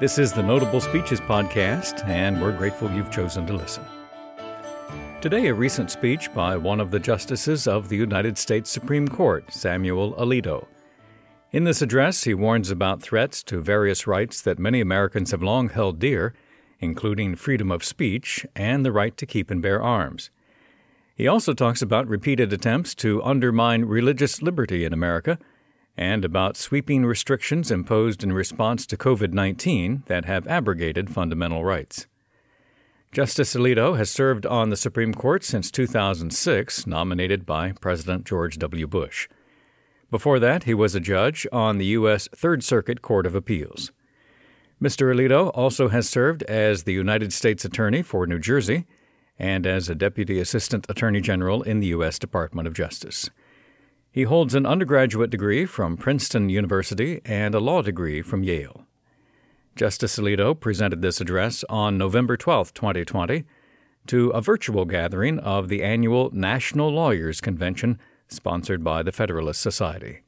This is the Notable Speeches Podcast, and we're grateful you've chosen to listen. Today, a recent speech by one of the justices of the United States Supreme Court, Samuel Alito. In this address, he warns about threats to various rights that many Americans have long held dear, including freedom of speech and the right to keep and bear arms. He also talks about repeated attempts to undermine religious liberty in America and about sweeping restrictions imposed in response to COVID 19 that have abrogated fundamental rights. Justice Alito has served on the Supreme Court since 2006, nominated by President George W. Bush. Before that, he was a judge on the U.S. Third Circuit Court of Appeals. Mr. Alito also has served as the United States Attorney for New Jersey and as a Deputy Assistant Attorney General in the U.S. Department of Justice. He holds an undergraduate degree from Princeton University and a law degree from Yale. Justice Alito presented this address on November 12, 2020, to a virtual gathering of the annual National Lawyers Convention sponsored by the Federalist Society.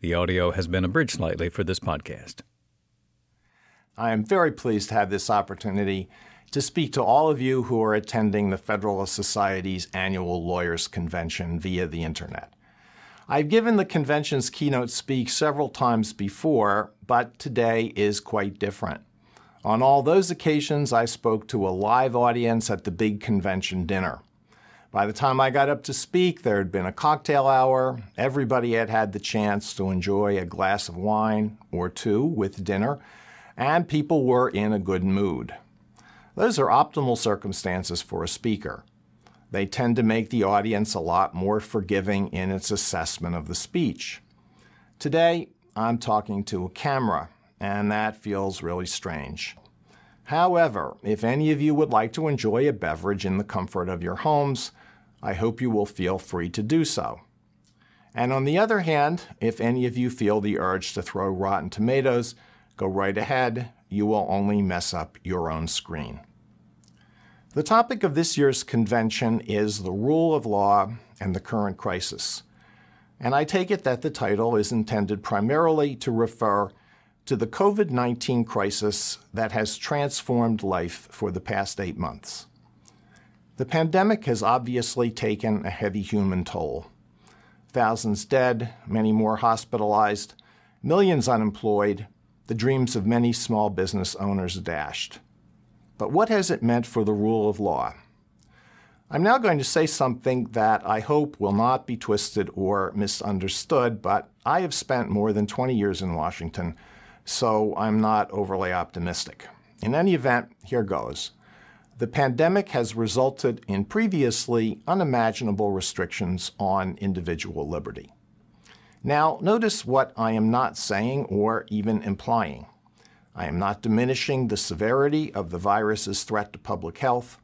The audio has been abridged slightly for this podcast. I am very pleased to have this opportunity to speak to all of you who are attending the Federalist Society's annual Lawyers Convention via the Internet. I've given the convention's keynote speak several times before, but today is quite different. On all those occasions, I spoke to a live audience at the big convention dinner. By the time I got up to speak, there had been a cocktail hour. Everybody had had the chance to enjoy a glass of wine or two with dinner, and people were in a good mood. Those are optimal circumstances for a speaker. They tend to make the audience a lot more forgiving in its assessment of the speech. Today, I'm talking to a camera, and that feels really strange. However, if any of you would like to enjoy a beverage in the comfort of your homes, I hope you will feel free to do so. And on the other hand, if any of you feel the urge to throw rotten tomatoes, go right ahead you will only mess up your own screen. The topic of this year's convention is the rule of law and the current crisis. And I take it that the title is intended primarily to refer to the COVID 19 crisis that has transformed life for the past eight months. The pandemic has obviously taken a heavy human toll. Thousands dead, many more hospitalized, millions unemployed, the dreams of many small business owners dashed. But what has it meant for the rule of law? I'm now going to say something that I hope will not be twisted or misunderstood, but I have spent more than 20 years in Washington, so I'm not overly optimistic. In any event, here goes. The pandemic has resulted in previously unimaginable restrictions on individual liberty. Now, notice what I am not saying or even implying. I am not diminishing the severity of the virus's threat to public health.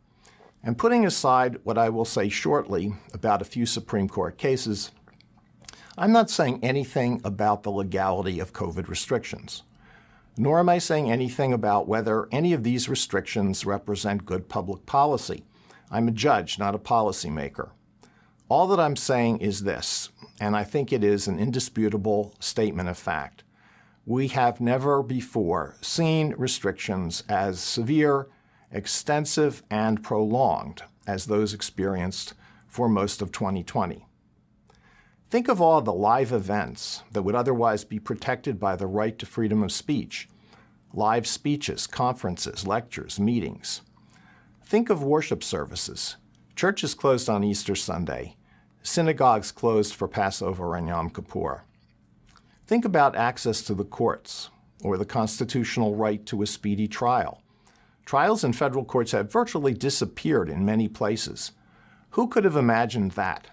And putting aside what I will say shortly about a few Supreme Court cases, I'm not saying anything about the legality of COVID restrictions. Nor am I saying anything about whether any of these restrictions represent good public policy. I'm a judge, not a policymaker. All that I'm saying is this and I think it is an indisputable statement of fact. We have never before seen restrictions as severe, extensive, and prolonged as those experienced for most of 2020. Think of all the live events that would otherwise be protected by the right to freedom of speech live speeches, conferences, lectures, meetings. Think of worship services. Churches closed on Easter Sunday, synagogues closed for Passover and Yom Kippur. Think about access to the courts or the constitutional right to a speedy trial. Trials in federal courts have virtually disappeared in many places. Who could have imagined that?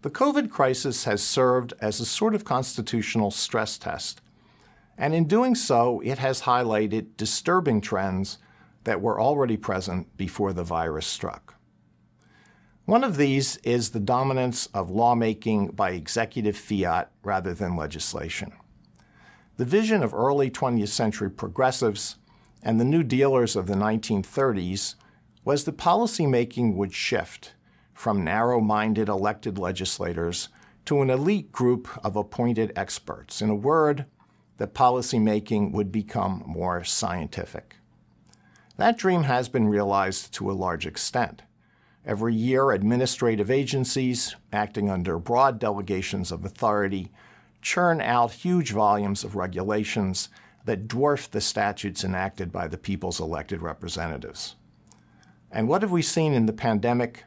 The COVID crisis has served as a sort of constitutional stress test, and in doing so, it has highlighted disturbing trends that were already present before the virus struck. One of these is the dominance of lawmaking by executive fiat rather than legislation. The vision of early 20th century progressives and the New Dealers of the 1930s was that policymaking would shift from narrow minded elected legislators to an elite group of appointed experts. In a word, that policymaking would become more scientific. That dream has been realized to a large extent. Every year, administrative agencies, acting under broad delegations of authority, churn out huge volumes of regulations that dwarf the statutes enacted by the people's elected representatives. And what have we seen in the pandemic?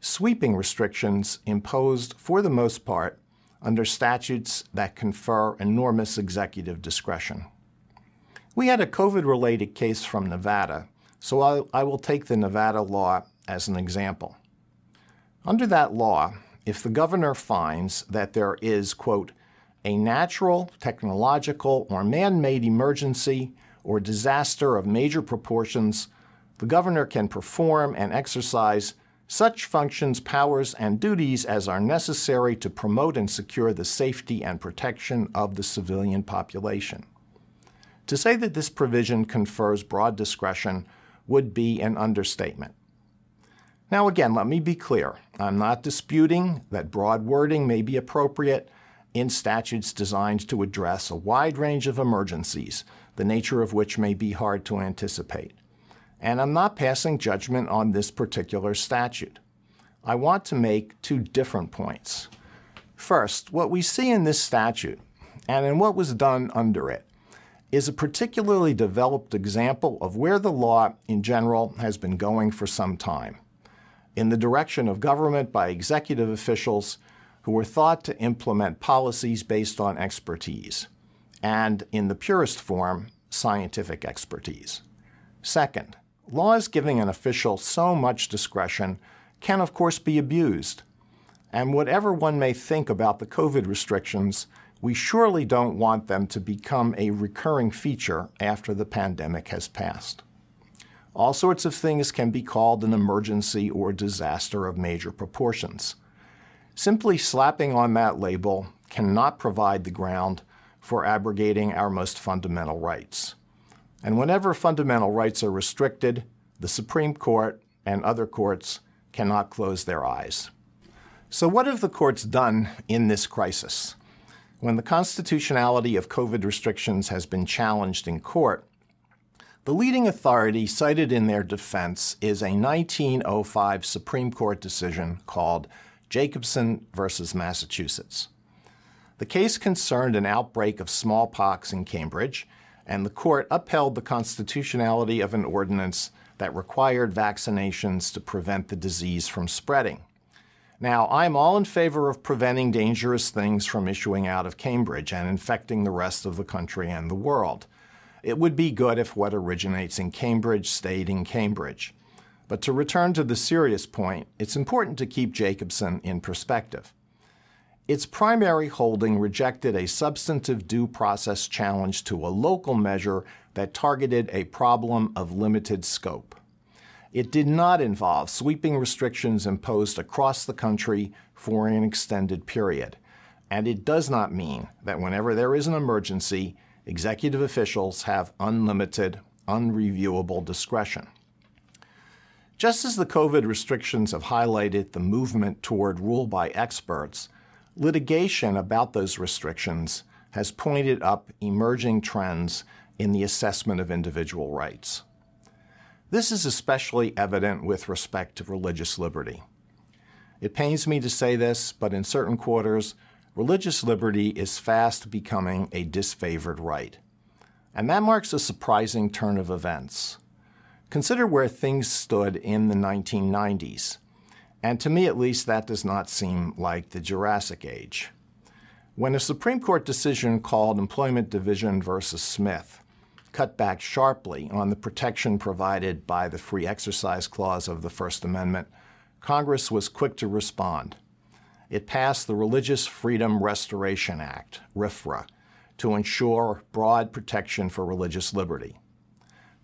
Sweeping restrictions imposed, for the most part, under statutes that confer enormous executive discretion. We had a COVID related case from Nevada, so I, I, will take the Nevada law as an example. Under that law, if the governor finds that there is, quote, a natural, technological, or man made emergency or disaster of major proportions, the governor can perform and exercise such functions, powers, and duties as are necessary to promote and secure the safety and protection of the civilian population. To say that this provision confers broad discretion would be an understatement. Now, again, let me be clear. I'm not disputing that broad wording may be appropriate in statutes designed to address a wide range of emergencies, the nature of which may be hard to anticipate. And I'm not passing judgment on this particular statute. I want to make two different points. First, what we see in this statute, and in what was done under it, is a particularly developed example of where the law in general has been going for some time in the direction of government by executive officials who were thought to implement policies based on expertise, and in the purest form, scientific expertise. Second, laws giving an official so much discretion can, of course, be abused. And whatever one may think about the COVID restrictions, we surely don't want them to become a recurring feature after the pandemic has passed. All sorts of things can be called an emergency or disaster of major proportions. Simply slapping on that label cannot provide the ground for abrogating our most fundamental rights. And whenever fundamental rights are restricted, the Supreme Court and other courts cannot close their eyes. So, what have the courts done in this crisis? When the constitutionality of COVID restrictions has been challenged in court, the leading authority cited in their defense is a 1905 Supreme Court decision called Jacobson versus Massachusetts. The case concerned an outbreak of smallpox in Cambridge, and the court upheld the constitutionality of an ordinance that required vaccinations to prevent the disease from spreading. Now, I'm all in favor of preventing dangerous things from issuing out of Cambridge and infecting the rest of the country and the world. It would be good if what originates in Cambridge stayed in Cambridge. But to return to the serious point, it's important to keep Jacobson in perspective. Its primary holding rejected a substantive due process challenge to a local measure that targeted a problem of limited scope. It did not involve sweeping restrictions imposed across the country for an extended period. And it does not mean that whenever there is an emergency, executive officials have unlimited, unreviewable discretion. Just as the COVID restrictions have highlighted the movement toward rule by experts, litigation about those restrictions has pointed up emerging trends in the assessment of individual rights. This is especially evident with respect to religious liberty. It pains me to say this, but in certain quarters, religious liberty is fast becoming a disfavored right. And that marks a surprising turn of events. Consider where things stood in the 1990s. And to me, at least, that does not seem like the Jurassic Age. When a Supreme Court decision called Employment Division versus Smith cut back sharply on the protection provided by the Free Exercise Clause of the First Amendment, Congress was quick to respond. It passed the Religious Freedom Restoration Act, RFRA, to ensure broad protection for religious liberty.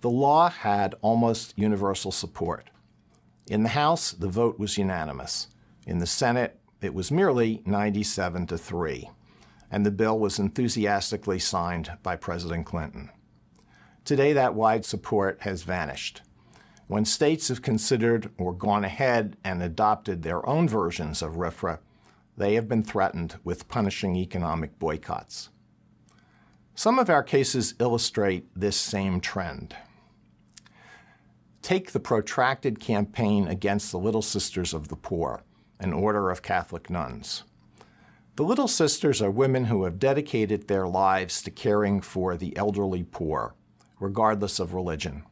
The law had almost universal support. In the House, the vote was unanimous. In the Senate, it was merely 97 to 3, and the bill was enthusiastically signed by President Clinton. Today, that wide support has vanished. When states have considered or gone ahead and adopted their own versions of RFRA, they have been threatened with punishing economic boycotts. Some of our cases illustrate this same trend. Take the protracted campaign against the Little Sisters of the Poor, an order of Catholic nuns. The Little Sisters are women who have dedicated their lives to caring for the elderly poor, regardless of religion.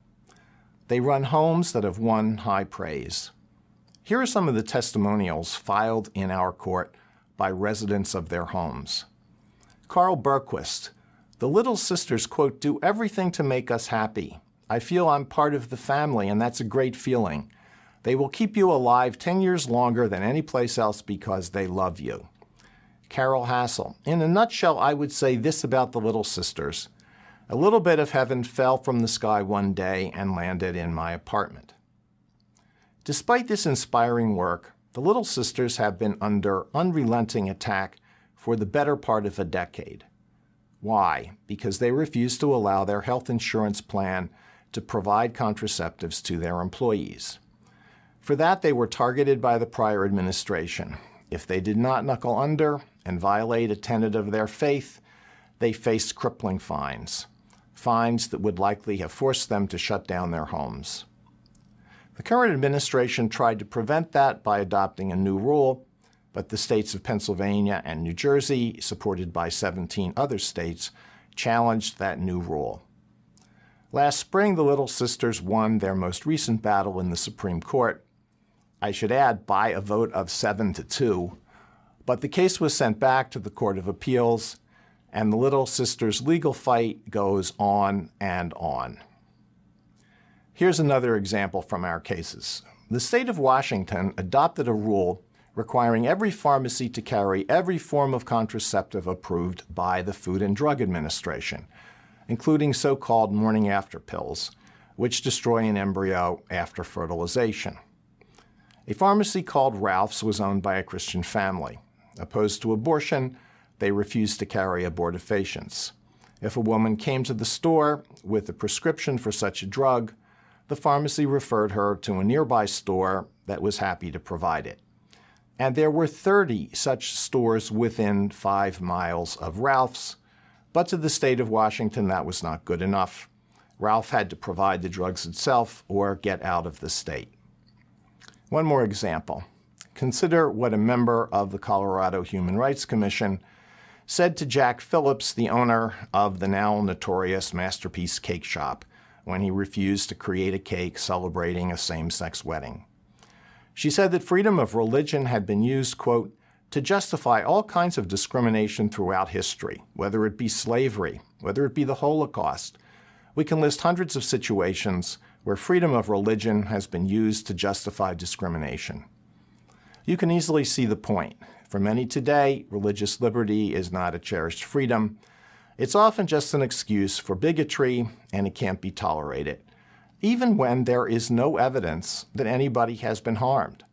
They run homes that have won high praise. Here are some of the testimonials filed in our court by residents of their homes. Carl Berquist, the Little Sisters, quote, do everything to make us happy. I feel I'm part of the family, and that's a great feeling. They will keep you alive 10 years longer than any place else because they love you. Carol Hassel. In a nutshell, I would say this about the Little Sisters. A little bit of heaven fell from the sky one day and landed in my apartment. Despite this inspiring work, the Little Sisters have been under unrelenting attack for the better part of a decade. Why? Because they refuse to allow their health insurance plan to provide contraceptives to their employees. For that, they were targeted by the prior administration. If they did not knuckle under, and violate a tenet of their faith, they faced crippling fines, fines that would likely have forced them to shut down their homes. The current administration tried to prevent that by adopting a new rule, but the states of Pennsylvania and New Jersey, supported by 17 other states, challenged that new rule. Last spring, the Little Sisters won their most recent battle in the Supreme Court. I should add, by a vote of 7 to 2, but the case was sent back to the Court of Appeals, and the Little Sisters legal fight goes on and on. Here's another example from our cases. The state of Washington adopted a rule requiring every pharmacy to carry every form of contraceptive approved by the Food and Drug Administration, including so called morning after pills, which destroy an embryo after fertilization. A pharmacy called Ralph's was owned by a Christian family. Opposed to abortion, they refused to carry abortifacients. If a woman came to the store with a prescription for such a drug, the pharmacy referred her to a nearby store that was happy to provide it. And there were 30 such stores within five miles of Ralph's, but to the state of Washington, that was not good enough. Ralph had to provide the drugs itself or get out of the state. One more example. Consider what a member of the Colorado Human Rights Commission said to Jack Phillips, the owner of the now notorious Masterpiece Cake Shop, when he refused to create a cake celebrating a same sex wedding. She said that freedom of religion had been used, quote, to justify all kinds of discrimination throughout history, whether it be slavery, whether it be the Holocaust. We can list hundreds of situations where freedom of religion has been used to justify discrimination. You can easily see the point. For many today, religious liberty is not a cherished freedom. It's often just an excuse for bigotry, and it can't be tolerated, even when there is no evidence that anybody has been harmed.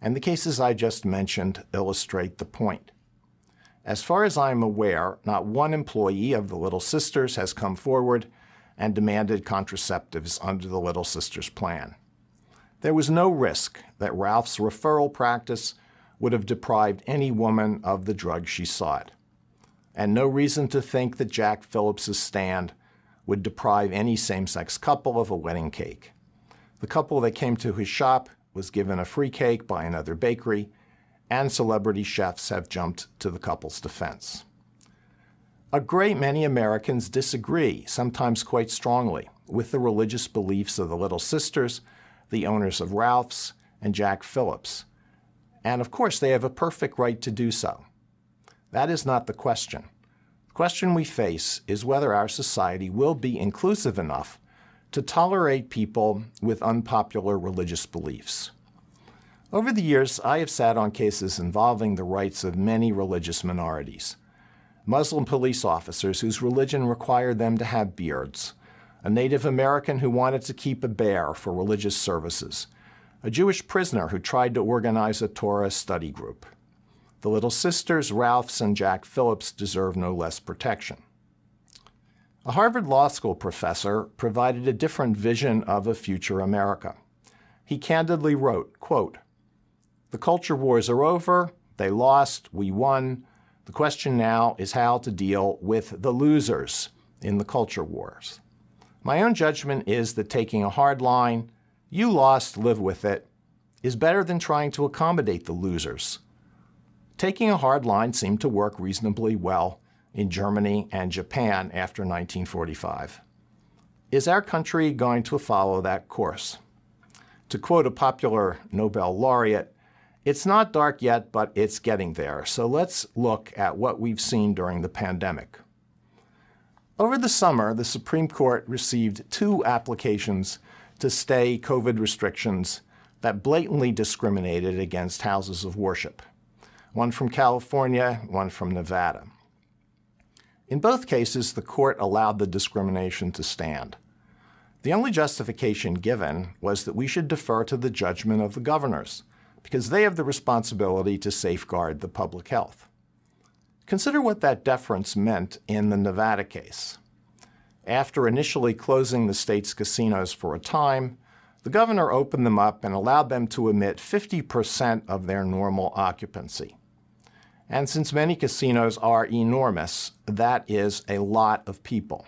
And the cases I just mentioned illustrate the point. As far as I am aware, not one employee of the Little Sisters has come forward and demanded contraceptives under the Little Sisters plan. There was no risk that Ralph's referral practice would have deprived any woman of the drug she sought, and no reason to think that Jack Phillips's stand would deprive any same sex couple of a wedding cake. The couple that came to his shop was given a free cake by another bakery, and celebrity chefs have jumped to the couple's defense. A great many Americans disagree, sometimes quite strongly, with the religious beliefs of the Little Sisters the owners of Ralph's, and Jack Phillips. And of course, they have a perfect right to do so. That is not the question. The question we face is whether our society will be inclusive enough to tolerate people with unpopular religious beliefs. Over the years, I have sat on cases involving the rights of many religious minorities. Muslim police officers whose religion required them to have beards, a Native American who wanted to keep a bear for religious services, a Jewish prisoner who tried to organize a Torah study group. The Little Sisters, Ralphs, and Jack Phillips deserve no less protection. A Harvard Law School professor provided a different vision of a future America. He candidly wrote, quote, The culture wars are over, they lost, we won, The question now is how to deal with the losers in the culture wars. My own judgment is that taking a hard line, you lost, live with it, is better than trying to accommodate the losers. Taking a hard line seemed to work reasonably well in Germany and Japan after 1945. Is our country going to follow that course? To quote a popular Nobel laureate, it's not dark yet, but it's getting there. So let's look at what we've seen during the pandemic. Over the summer, the Supreme Court received two applications to stay COVID restrictions that blatantly discriminated against houses of worship one from California, one from Nevada. In both cases, the court allowed the discrimination to stand. The only justification given was that we should defer to the judgment of the governors because they have the responsibility to safeguard the public health. Consider what that deference meant in the Nevada case. After initially closing the state's casinos for a time, the governor opened them up and allowed them to emit 50% of their normal occupancy. And since many casinos are enormous, that is a lot of people.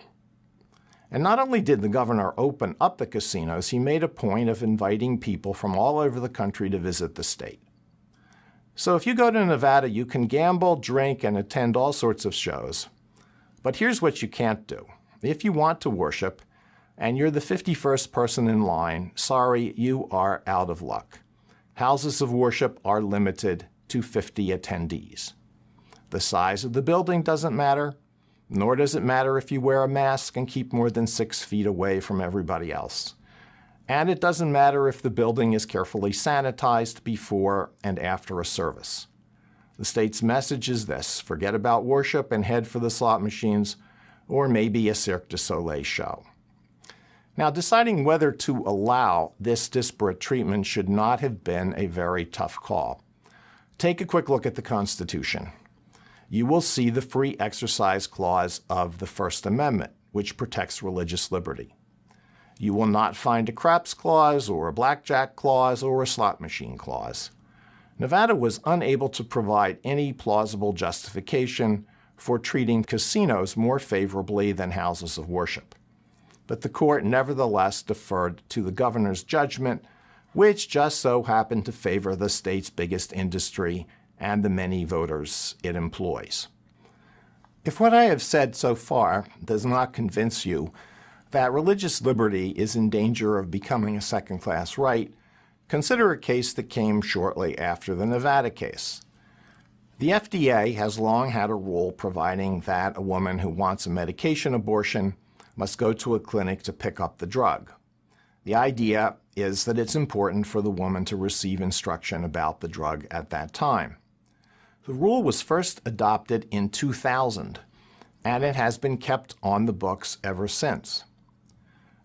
And not only did the governor open up the casinos, he made a point of inviting people from all over the country to visit the state. So if you go to Nevada, you can gamble, drink, and attend all sorts of shows. But here's what you can't do. If you want to worship and you're the 51st person in line, sorry, you are out of luck. Houses of worship are limited to 50 attendees. The size of the building doesn't matter, nor does it matter if you wear a mask and keep more than six feet away from everybody else. And it doesn't matter if the building is carefully sanitized before and after a service. The state's message is this forget about worship and head for the slot machines, or maybe a Cirque du Soleil show. Now, deciding whether to allow this disparate treatment should not have been a very tough call. Take a quick look at the Constitution you will see the free exercise clause of the First Amendment, which protects religious liberty. You will not find a craps clause or a blackjack clause or a slot machine clause. Nevada was unable to provide any plausible justification for treating casinos more favorably than houses of worship. But the court nevertheless deferred to the governor's judgment, which just so happened to favor the state's biggest industry and the many voters it employs. If what I have said so far does not convince you that religious liberty is in danger of becoming a second class right, consider a case that came shortly after the Nevada case. The FDA has long had a rule providing that a woman who wants a medication abortion must go to a clinic to pick up the drug. The idea is that it's important for the woman to receive instruction about the drug at that time. The rule was first adopted in 2000, and it has been kept on the books ever since.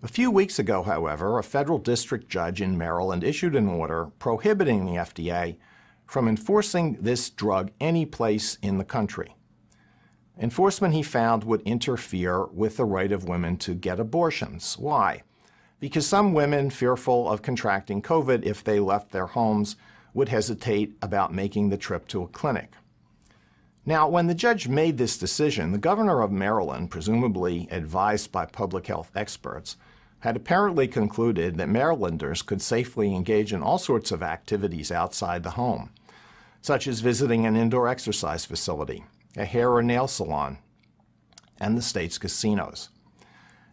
A few weeks ago, however, a federal district judge in Maryland issued an order prohibiting the FDA from enforcing this drug any place in the country. Enforcement, he found, would interfere with the right of women to get abortions. Why? Because some women, fearful of contracting COVID if they left their homes, would hesitate about making the trip to a clinic. Now, when the judge made this decision, the governor of Maryland, presumably advised by public health experts, had apparently concluded that Marylanders could safely engage in all sorts of activities outside the home, such as visiting an indoor exercise facility, a hair or nail salon, and the state's casinos.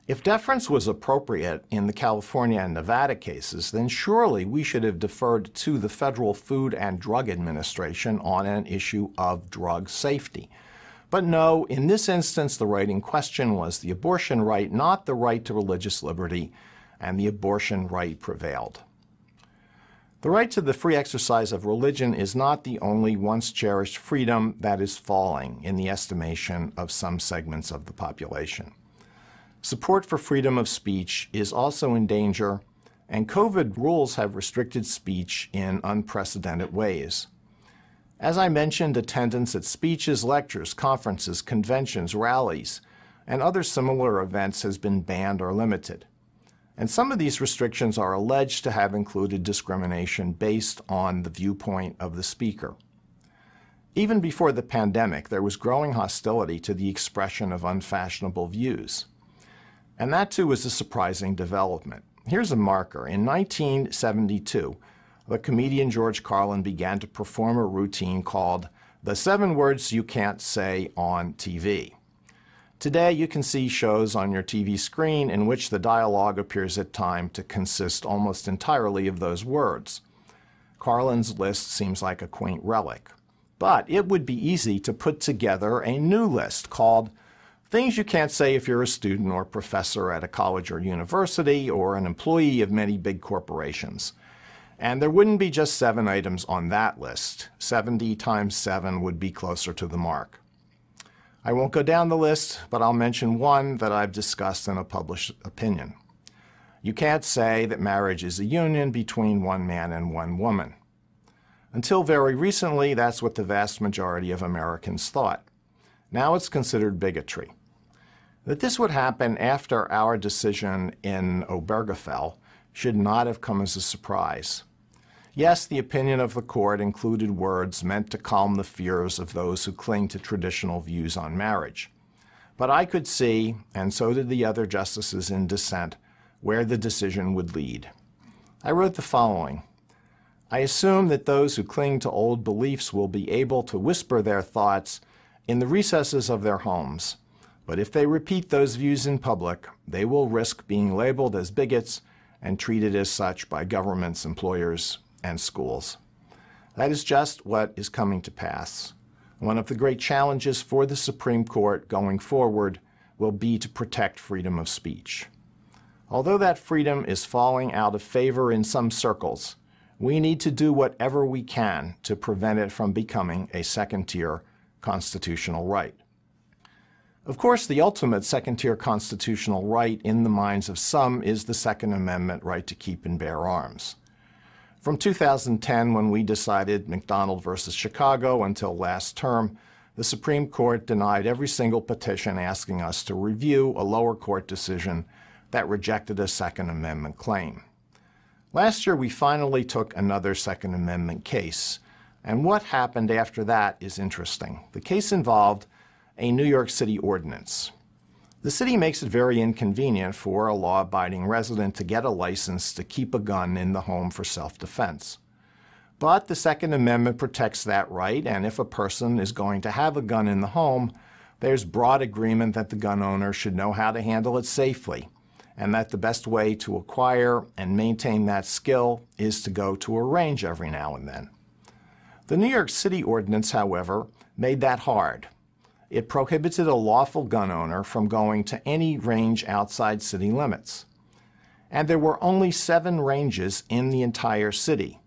If deference was appropriate in the California and Nevada cases, then surely we should have deferred to the Federal Food and Drug Administration on an issue of drug safety. But no, in this instance, the right in question was the abortion right, not the right to religious liberty, and the abortion right prevailed. The right to the free exercise of religion is not the only once cherished freedom that is falling in the estimation of some segments of the population. Support for freedom of speech is also in danger, and COVID rules have restricted speech in unprecedented ways. As I mentioned, attendance at speeches, lectures, conferences, conventions, rallies, and other similar events has been banned or limited. And some of these restrictions are alleged to have included discrimination based on the viewpoint of the speaker. Even before the pandemic, there was growing hostility to the expression of unfashionable views. And that too was a surprising development. Here's a marker. In 1972, the comedian George Carlin began to perform a routine called The Seven Words You Can't Say on TV. Today, you can see shows on your TV screen in which the dialogue appears at time to consist almost entirely of those words. Carlin's list seems like a quaint relic. But it would be easy to put together a new list called Things You Can't Say If You're a Student or Professor at a College or University or an Employee of Many Big Corporations. And there wouldn't be just seven items on that list. 70 times 7 would be closer to the mark. I won't go down the list, but I'll mention one that I've discussed in a published opinion. You can't say that marriage is a union between one man and one woman. Until very recently, that's what the vast majority of Americans thought. Now it's considered bigotry. That this would happen after our decision in Obergefell should not have come as a surprise. Yes, the opinion of the court included words meant to calm the fears of those who cling to traditional views on marriage. But I could see, and so did the other justices in dissent, where the decision would lead. I wrote the following I assume that those who cling to old beliefs will be able to whisper their thoughts in the recesses of their homes. But if they repeat those views in public, they will risk being labeled as bigots and treated as such by governments, employers, and schools. That is just what is coming to pass. One of the great challenges for the Supreme Court going forward will be to protect freedom of speech. Although that freedom is falling out of favor in some circles, we need to do whatever we can to prevent it from becoming a second tier constitutional right. Of course, the ultimate second tier constitutional right in the minds of some is the Second Amendment right to keep and bear arms. From 2010, when we decided McDonald versus Chicago, until last term, the Supreme Court denied every single petition asking us to review a lower court decision that rejected a Second Amendment claim. Last year, we finally took another Second Amendment case, and what happened after that is interesting. The case involved a New York City ordinance. The city makes it very inconvenient for a law abiding resident to get a license to keep a gun in the home for self defense. But the Second Amendment protects that right, and if a person is going to have a gun in the home, there's broad agreement that the gun owner should know how to handle it safely, and that the best way to acquire and maintain that skill is to go to a range every now and then. The New York City ordinance, however, made that hard it prohibited a lawful gun owner from going to any range outside city limits. And there were only seven ranges in the entire city.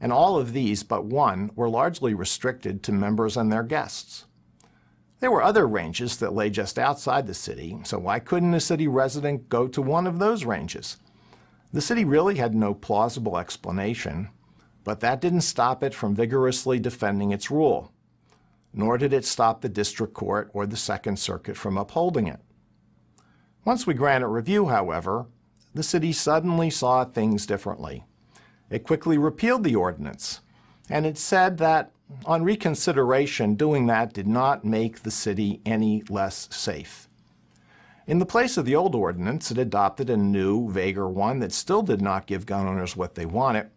And all of these but one were largely restricted to members and their guests. There were other ranges that lay just outside the city, so why couldn't a city resident go to one of those ranges? The city really had no plausible explanation, but that didn't stop it from vigorously defending its rule nor did it stop the district court or the Second Circuit from upholding it. Once we granted review, however, the city suddenly saw things differently. It quickly repealed the ordinance, and it said that on reconsideration, doing that did not make the city any less safe. In the place of the old ordinance, it adopted a new, vaguer one that still did not give gun owners what they wanted,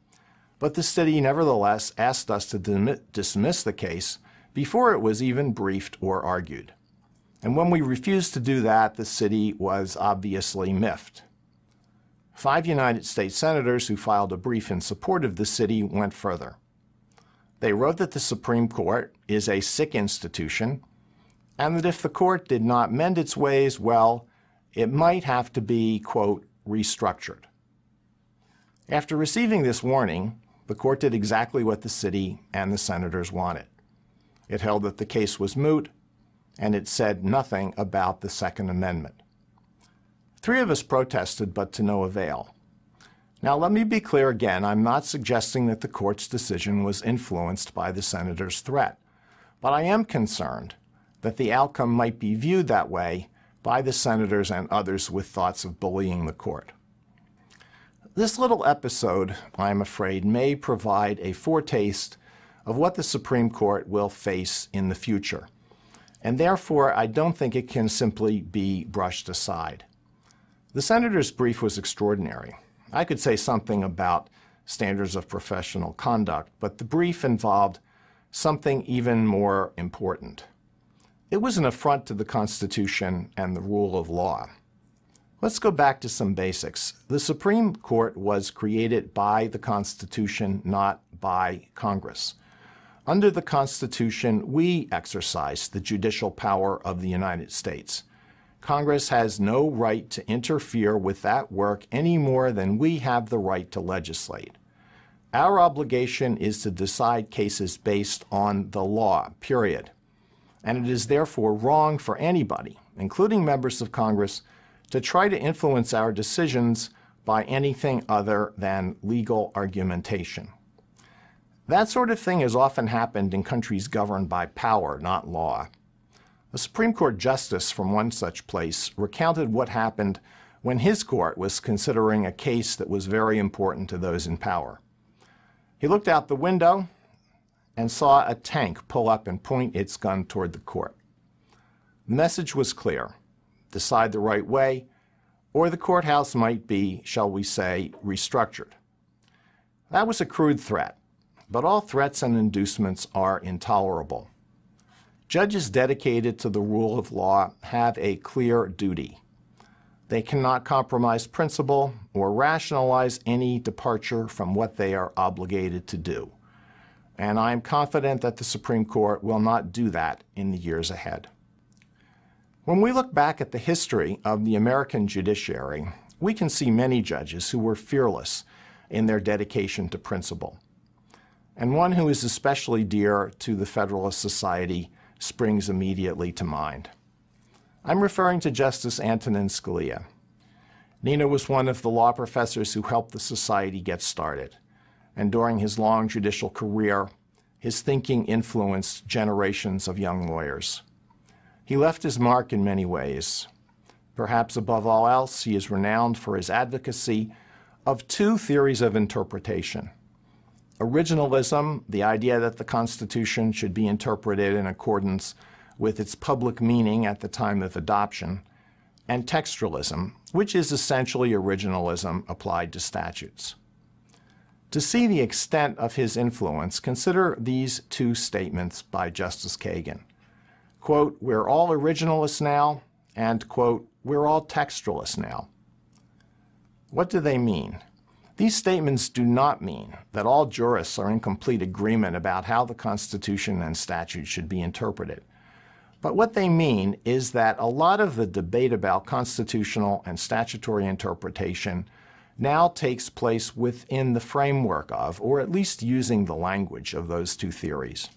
but the city nevertheless asked us to dismiss the case before it was even briefed or argued. And when we refused to do that, the city was obviously miffed. Five United States senators who filed a brief in support of the city went further. They wrote that the Supreme Court is a sick institution and that if the court did not mend its ways, well, it might have to be, quote, restructured. After receiving this warning, the court did exactly what the city and the senators wanted. It held that the case was moot, and it said nothing about the Second Amendment. Three of us protested, but to no avail. Now, let me be clear again I'm not suggesting that the court's decision was influenced by the senator's threat, but I am concerned that the outcome might be viewed that way by the senators and others with thoughts of bullying the court. This little episode, I'm afraid, may provide a foretaste of what the Supreme Court will face in the future. And therefore, I don't think it can simply be brushed aside. The senator's brief was extraordinary. I could say something about standards of professional conduct, but the brief involved something even more important. It was an affront to the Constitution and the rule of law. Let's go back to some basics. The Supreme Court was created by the Constitution, not by Congress. Under the Constitution, we exercise the judicial power of the United States. Congress has no right to interfere with that work any more than we have the right to legislate. Our obligation is to decide cases based on the law, period. And it is therefore wrong for anybody, including members of Congress, to try to influence our decisions by anything other than legal argumentation. That sort of thing has often happened in countries governed by power, not law. A Supreme Court justice from one such place recounted what happened when his court was considering a case that was very important to those in power. He looked out the window and saw a tank pull up and point its gun toward the court. The message was clear decide the right way, or the courthouse might be, shall we say, restructured. That was a crude threat, but all threats and inducements are intolerable. Judges dedicated to the rule of law have a clear duty. They cannot compromise principle or rationalize any departure from what they are obligated to do. And I am confident that the Supreme Court will not do that in the years ahead. When we look back at the history of the American judiciary, we can see many judges who were fearless in their dedication to principle. And one who is especially dear to the Federalist Society springs immediately to mind. I'm referring to Justice Antonin Scalia. Nino was one of the law professors who helped the society get started, and during his long judicial career, his thinking influenced generations of young lawyers. He left his mark in many ways. Perhaps above all else, he is renowned for his advocacy of two theories of interpretation originalism, the idea that the Constitution should be interpreted in accordance with its public meaning at the time of adoption, and textualism, which is essentially originalism applied to statutes. To see the extent of his influence, consider these two statements by Justice Kagan. Quote, we're all originalists now, and quote, we're all textualists now. What do they mean? These statements do not mean that all jurists are in complete agreement about how the Constitution and statutes should be interpreted. But what they mean is that a lot of the debate about constitutional and statutory interpretation now takes place within the framework of, or at least using the language of those two theories.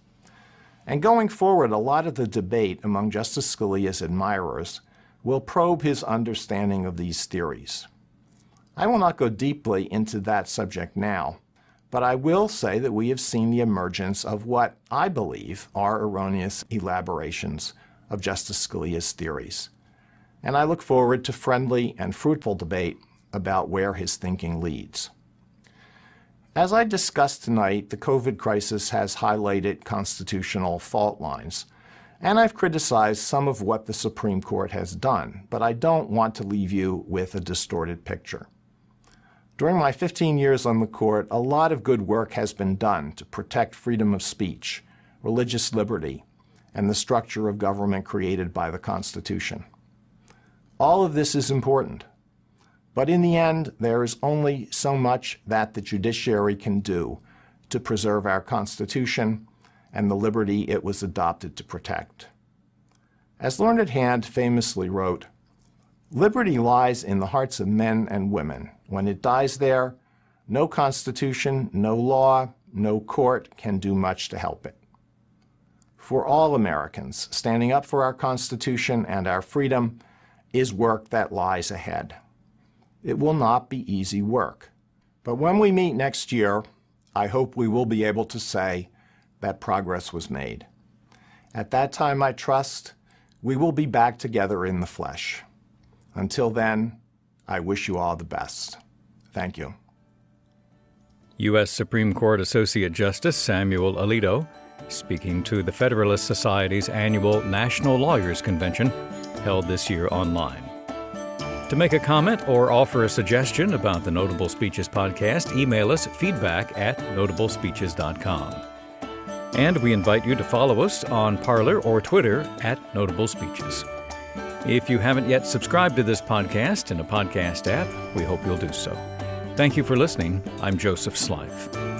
And going forward, a lot of the debate among Justice Scalia's admirers will probe his understanding of these theories. I will not go deeply into that subject now, but I will say that we have seen the emergence of what I believe are erroneous elaborations of Justice Scalia's theories. And I look forward to friendly and fruitful debate about where his thinking leads. As I discussed tonight, the COVID crisis has highlighted constitutional fault lines. And I've criticized some of what the Supreme Court has done, but I don't want to leave you with a distorted picture. During my 15 years on the court, a lot of good work has been done to protect freedom of speech, religious liberty, and the structure of government created by the Constitution. All of this is important. But in the end, there is only so much that the judiciary can do to preserve our Constitution and the liberty it was adopted to protect. As Learned Hand famously wrote, Liberty lies in the hearts of men and women. When it dies there, no constitution, no law, no court can do much to help it. For all Americans, standing up for our Constitution and our freedom is work that lies ahead. It will not be easy work. But when we meet next year, I hope we will be able to say that progress was made. At that time, I trust we will be back together in the flesh. Until then, I wish you all the best. Thank you. U.S. Supreme Court Associate Justice Samuel Alito, speaking to the Federalist Society's annual National Lawyers Convention held this year online. To make a comment or offer a suggestion about the Notable Speeches podcast, email us feedback at notablespeeches.com. And we invite you to follow us on Parler or Twitter at Notable Speeches. If you haven't yet subscribed to this podcast in a podcast app, we hope you'll do so. Thank you for listening. I'm Joseph Slife.